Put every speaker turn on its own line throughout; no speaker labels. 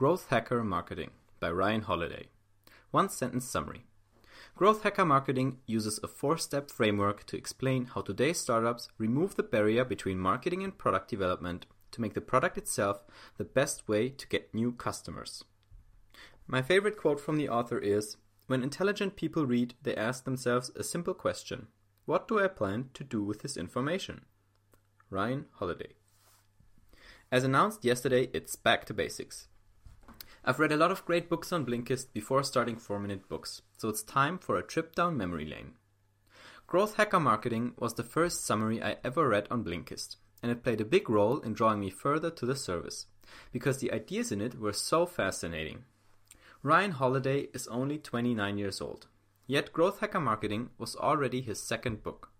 Growth Hacker Marketing by Ryan Holiday. One sentence summary. Growth Hacker Marketing uses a four step framework to explain how today's startups remove the barrier between marketing and product development to make the product itself the best way to get new customers. My favorite quote from the author is When intelligent people read, they ask themselves a simple question What do I plan to do with this information? Ryan Holiday. As announced yesterday, it's back to basics. I've read a lot of great books on Blinkist before starting 4 Minute Books, so it's time for a trip down memory lane. Growth Hacker Marketing was the first summary I ever read on Blinkist, and it played a big role in drawing me further to the service, because the ideas in it were so fascinating. Ryan Holiday is only 29 years old, yet Growth Hacker Marketing was already his second book.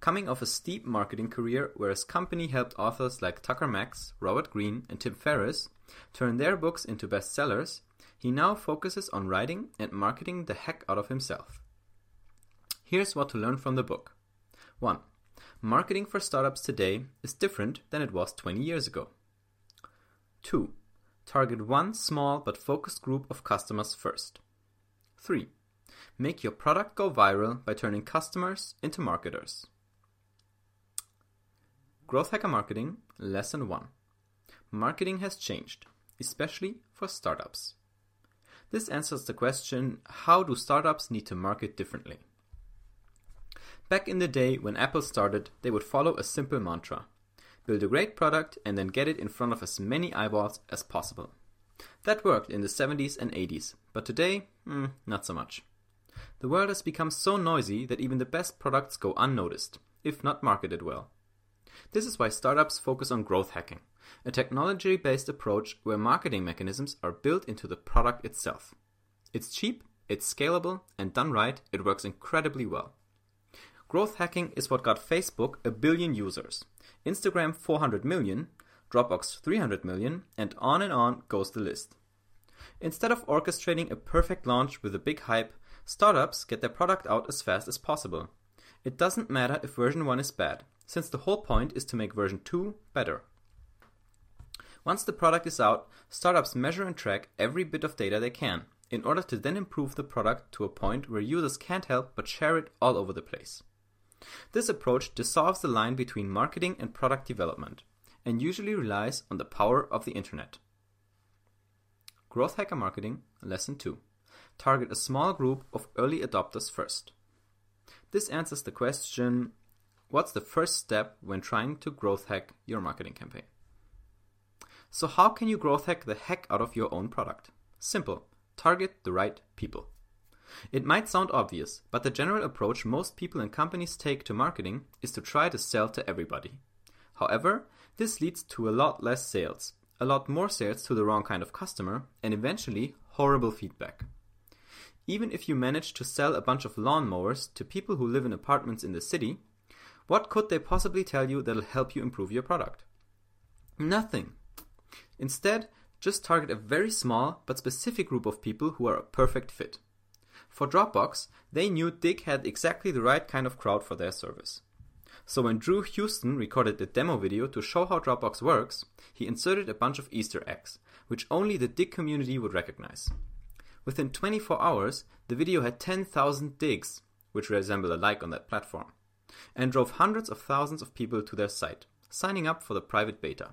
Coming off a steep marketing career where his company helped authors like Tucker Max, Robert Greene, and Tim Ferriss turn their books into bestsellers, he now focuses on writing and marketing the heck out of himself. Here's what to learn from the book 1. Marketing for startups today is different than it was 20 years ago. 2. Target one small but focused group of customers first. 3. Make your product go viral by turning customers into marketers. Growth Hacker Marketing Lesson 1 Marketing has changed, especially for startups. This answers the question how do startups need to market differently? Back in the day when Apple started, they would follow a simple mantra build a great product and then get it in front of as many eyeballs as possible. That worked in the 70s and 80s, but today, mm, not so much. The world has become so noisy that even the best products go unnoticed, if not marketed well. This is why startups focus on growth hacking, a technology based approach where marketing mechanisms are built into the product itself. It's cheap, it's scalable, and done right, it works incredibly well. Growth hacking is what got Facebook a billion users, Instagram 400 million, Dropbox 300 million, and on and on goes the list. Instead of orchestrating a perfect launch with a big hype, startups get their product out as fast as possible. It doesn't matter if version 1 is bad, since the whole point is to make version 2 better. Once the product is out, startups measure and track every bit of data they can, in order to then improve the product to a point where users can't help but share it all over the place. This approach dissolves the line between marketing and product development, and usually relies on the power of the internet. Growth Hacker Marketing Lesson 2 Target a small group of early adopters first. This answers the question What's the first step when trying to growth hack your marketing campaign? So, how can you growth hack the heck out of your own product? Simple target the right people. It might sound obvious, but the general approach most people and companies take to marketing is to try to sell to everybody. However, this leads to a lot less sales, a lot more sales to the wrong kind of customer, and eventually horrible feedback. Even if you manage to sell a bunch of lawnmowers to people who live in apartments in the city, what could they possibly tell you that'll help you improve your product? Nothing. Instead, just target a very small but specific group of people who are a perfect fit. For Dropbox, they knew Digg had exactly the right kind of crowd for their service. So when Drew Houston recorded a demo video to show how Dropbox works, he inserted a bunch of Easter eggs, which only the Digg community would recognize. Within 24 hours, the video had 10,000 diggs, which resemble a like on that platform and drove hundreds of thousands of people to their site, signing up for the private beta.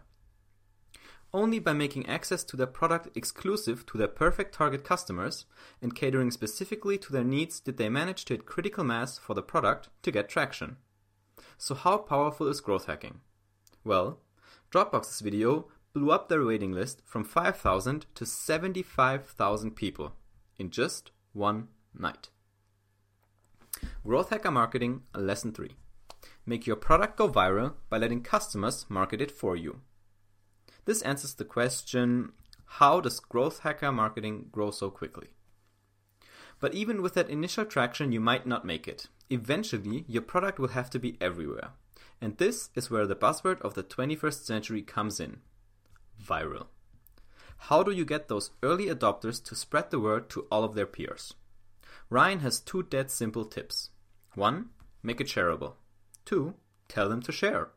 Only by making access to their product exclusive to their perfect target customers and catering specifically to their needs did they manage to hit critical mass for the product to get traction. So, how powerful is growth hacking? Well, Dropbox's video blew up their waiting list from 5,000 to 75,000 people in just one night. Growth Hacker Marketing Lesson 3 Make your product go viral by letting customers market it for you. This answers the question how does growth hacker marketing grow so quickly? But even with that initial traction, you might not make it. Eventually, your product will have to be everywhere. And this is where the buzzword of the 21st century comes in viral. How do you get those early adopters to spread the word to all of their peers? Ryan has two dead simple tips. 1. Make it shareable. 2. Tell them to share.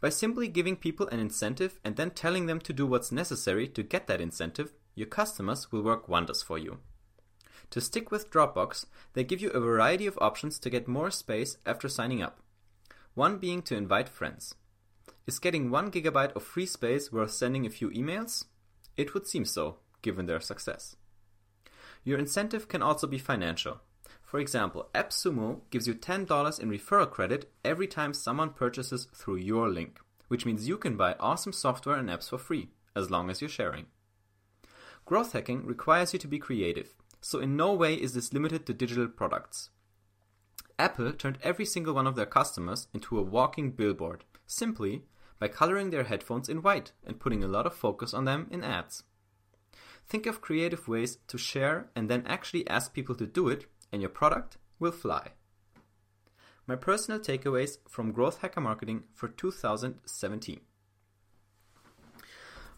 By simply giving people an incentive and then telling them to do what's necessary to get that incentive, your customers will work wonders for you. To stick with Dropbox, they give you a variety of options to get more space after signing up. One being to invite friends. Is getting 1 gigabyte of free space worth sending a few emails? It would seem so, given their success. Your incentive can also be financial. For example, AppSumo gives you $10 in referral credit every time someone purchases through your link, which means you can buy awesome software and apps for free, as long as you're sharing. Growth hacking requires you to be creative, so in no way is this limited to digital products. Apple turned every single one of their customers into a walking billboard, simply by coloring their headphones in white and putting a lot of focus on them in ads. Think of creative ways to share and then actually ask people to do it, and your product will fly. My personal takeaways from Growth Hacker Marketing for 2017.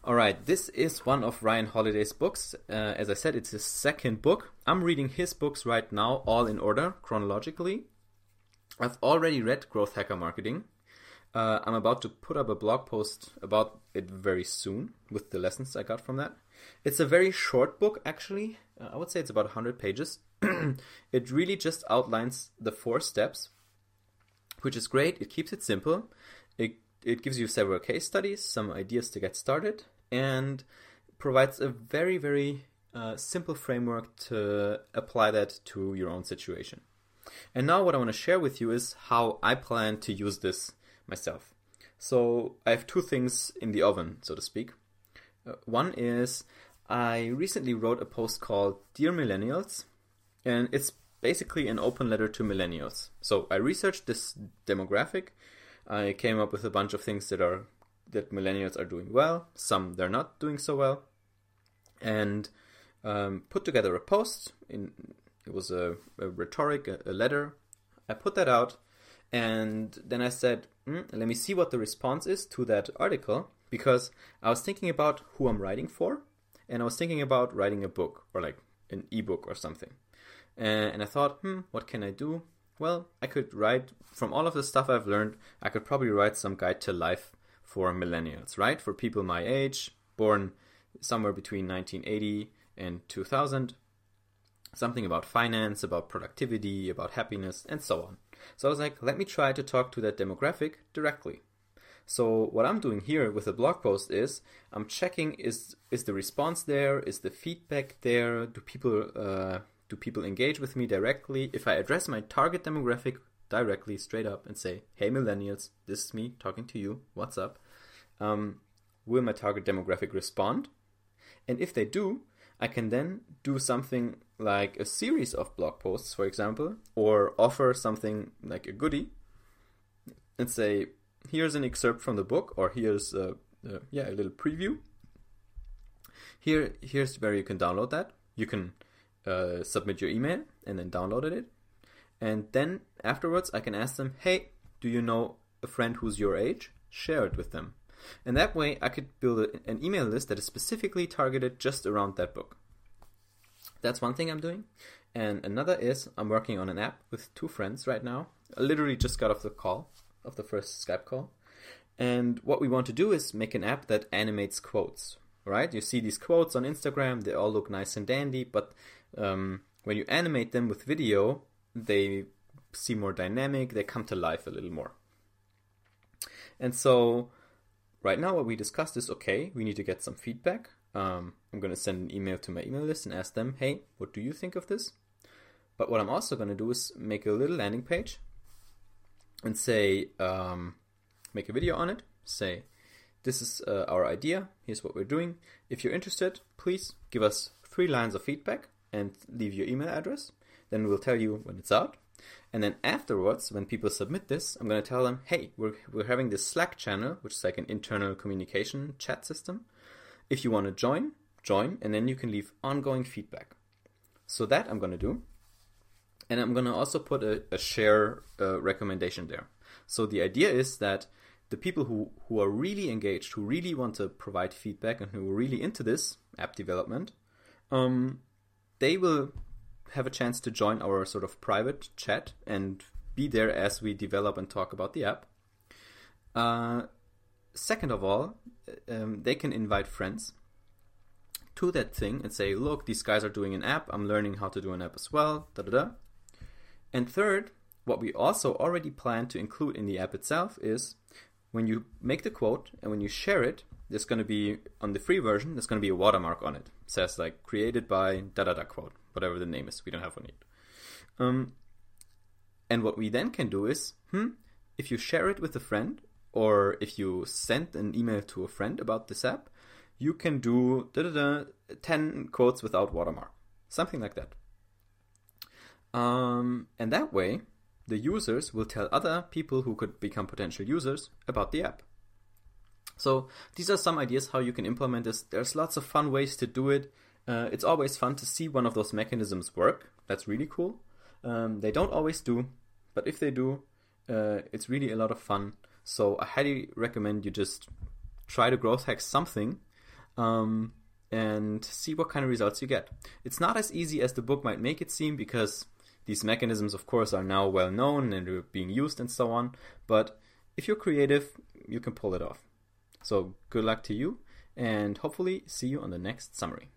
All right, this is one of Ryan Holiday's books. Uh, as I said, it's his second book. I'm reading his books right now, all in order, chronologically. I've already read Growth Hacker Marketing. Uh, I'm about to put up a blog post about it very soon with the lessons I got from that. It's a very short book, actually. Uh, I would say it's about 100 pages. it really just outlines the four steps, which is great. It keeps it simple. It it gives you several case studies, some ideas to get started, and provides a very, very uh, simple framework to apply that to your own situation. And now, what I want to share with you is how I plan to use this myself. So, I have two things in the oven, so to speak. Uh, one is I recently wrote a post called Dear Millennials, and it's basically an open letter to millennials. So, I researched this demographic. I came up with a bunch of things that are that millennials are doing well, some they're not doing so well, and um, put together a post. In it was a, a rhetoric, a, a, letter. I put that out, and then I said, mm, "Let me see what the response is to that article," because I was thinking about who I'm writing for, and I was thinking about writing a book or like an ebook or something. And, and I thought, hmm, what can I do? Well, I could write from all of the stuff I've learned. I could probably write some guide to life for millennials, right? For people my age, born somewhere between 1980 and 2000. Something about finance, about productivity, about happiness, and so on. So I was like, let me try to talk to that demographic directly. So what I'm doing here with the blog post is I'm checking is is the response there, is the feedback there, do people uh, do people engage with me directly? If I address my target demographic directly, straight up, and say, "Hey millennials, this is me talking to you. What's up?" um, will my target demographic respond? And if they do, I can then do something like a series of blog posts, for example, or offer something like a goodie and say, here's an excerpt from the book, or here's a, uh, yeah, a little preview. Here, here's where you can download that. You can uh, submit your email and then downloaded it. And then afterwards, I can ask them, hey, do you know a friend who's your age? Share it with them. And that way I could build an email list that is specifically targeted just around that book. That's one thing I'm doing. And another is I'm working on an app with two friends right now. I literally just got off the call, of the first Skype call. And what we want to do is make an app that animates quotes, right? You see these quotes on Instagram, they all look nice and dandy, but um, when you animate them with video, they seem more dynamic, they come to life a little more. And so right now what we discussed is okay, we need to get some feedback. Um, I'm going to send an email to my email list and ask them, hey, what do you think of this? But what I'm also going to do is make a little landing page and say, um, make a video on it, say, this is uh, our idea, here's what we're doing. If you're interested, please give us three lines of feedback and leave your email address. Then we'll tell you when it's out. And then afterwards, when people submit this, I'm going to tell them, hey, we're, we're having this Slack channel, which is like an internal communication chat system. If you want to join, join, and then you can leave ongoing feedback. So that I'm going to do. And I'm going to also put a, a share uh, recommendation there. So the idea is that the people who, who are really engaged, who really want to provide feedback, and who are really into this app development, um, they will have a chance to join our sort of private chat and be there as we develop and talk about the app. Uh, second of all, um, they can invite friends to that thing and say, look, these guys are doing an app. I'm learning how to do an app as well. Da da da. And third, what we also already plan to include in the app itself is when you make the quote and when you share it, there's going to be on the free version, there's going to be a watermark on it. it says like created by da da da quote, whatever the name is. We don't have one yet. Um, and what we then can do is, hmm, if you share it with a friend or if you send an email to a friend about this app, you can do da, da, da, 10 quotes without watermark. Something like that. Um, and that way, the users will tell other people who could become potential users about the app. So these are some ideas how you can implement this. There's lots of fun ways to do it. Uh, it's always fun to see one of those mechanisms work. That's really cool. Um, they don't always do, but if they do, uh, it's really a lot of fun. So I highly recommend you just try to growth hack something um, and see what kind of results you get. It's not as easy as the book might make it seem because these mechanisms, of course, are now well known and are being used and so on. But if you're creative, you can pull it off. So good luck to you, and hopefully see you on the next summary.